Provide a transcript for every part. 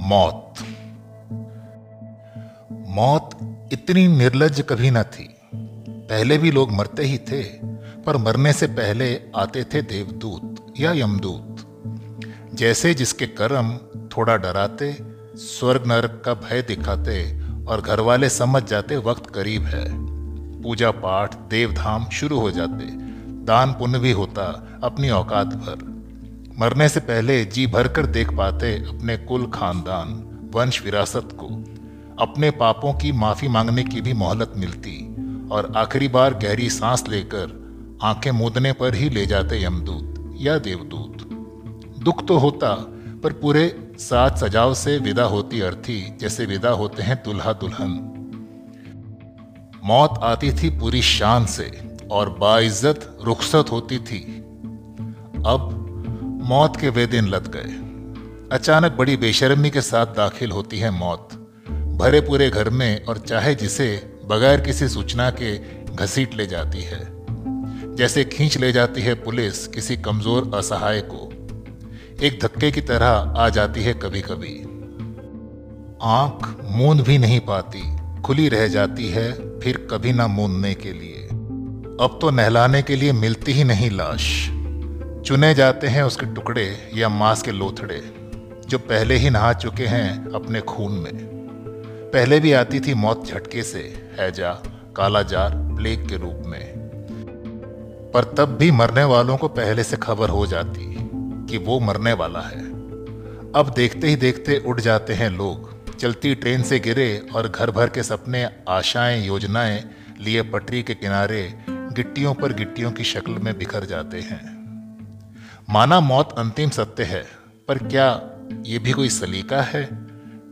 मौत। मौत इतनी निर्लज कभी न थी। पहले भी लोग मरते ही थे, पर मरने से पहले आते थे देवदूत या यमदूत। जैसे जिसके कर्म थोड़ा डराते, स्वर्ग नरक का भय दिखाते और घर वाले समझ जाते वक्त करीब है। पूजा पाठ, देवधाम शुरू हो जाते, दान पुण्य भी होता अपनी औकात भर। मरने से पहले जी भर कर देख पाते अपने कुल खानदान, वंश विरासत को। अपने पापों की माफ़ी मांगने की भी मोहलत मिलती और आखिरी बार गहरी सांस लेकर आँखें मूदने पर ही ले जाते यमदूत या देवदूत। दुख तो होता, पर पूरे साथ सजाव से विदा होती अर्थी जैसे विदा होते हैं दुल्हा दुल्हन। मौत आती थी पूरी शान से और बाइज्जत रुखसत होती थी। अब मौत के वे दिन लद गए। अचानक बड़ी बेशर्मी के साथ दाखिल होती है मौत। भरे पूरे घर में और चाहे जिसे बगैर किसी सूचना के घसीट ले जाती है। जैसे खींच ले जाती है पुलिस किसी कमज़ोर असहाय को। एक धक्के की तरह आ जाती है कभी कभी आँख मूंद भी नहीं पाती, खुली रह जाती है फिर कभी ना मूंदने के लिए। अब तो नहलाने के लिए मिलती ही नहीं लाश। चुने जाते हैं उसके टुकड़े या मांस के लोथड़े, जो पहले ही नहा चुके हैं अपने खून में। पहले भी आती थी मौत झटके से, हैजा, काला जार, प्लेग के रूप में। पर तब भी मरने वालों को पहले से खबर हो जाती कि वो मरने वाला है। अब देखते ही देखते उड़ जाते हैं लोग, चलती ट्रेन से गिरे और घर भर के सपने, आशाएँ, योजनाएँ लिए पटरी के किनारे गिट्टियों पर गिट्टियों की शक्ल में बिखर जाते हैं। माना मौत अंतिम सत्य है, पर क्या ये भी कोई सलीका है?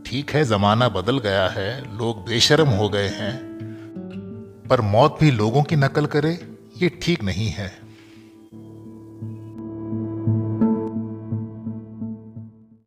ठीक है, जमाना बदल गया है, लोग बेशरम हो गए हैं, पर मौत भी लोगों की नकल करे, ये ठीक नहीं है।